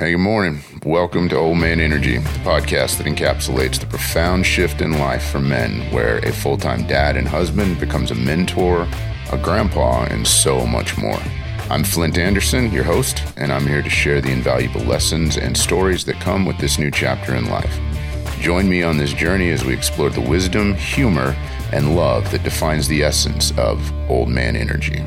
Hey, good morning. Welcome to Old Man Energy, the podcast that encapsulates the profound shift in life for men where a full time dad and husband becomes a mentor, a grandpa, and so much more. I'm Flint Anderson, your host, and I'm here to share the invaluable lessons and stories that come with this new chapter in life. Join me on this journey as we explore the wisdom, humor, and love that defines the essence of Old Man Energy.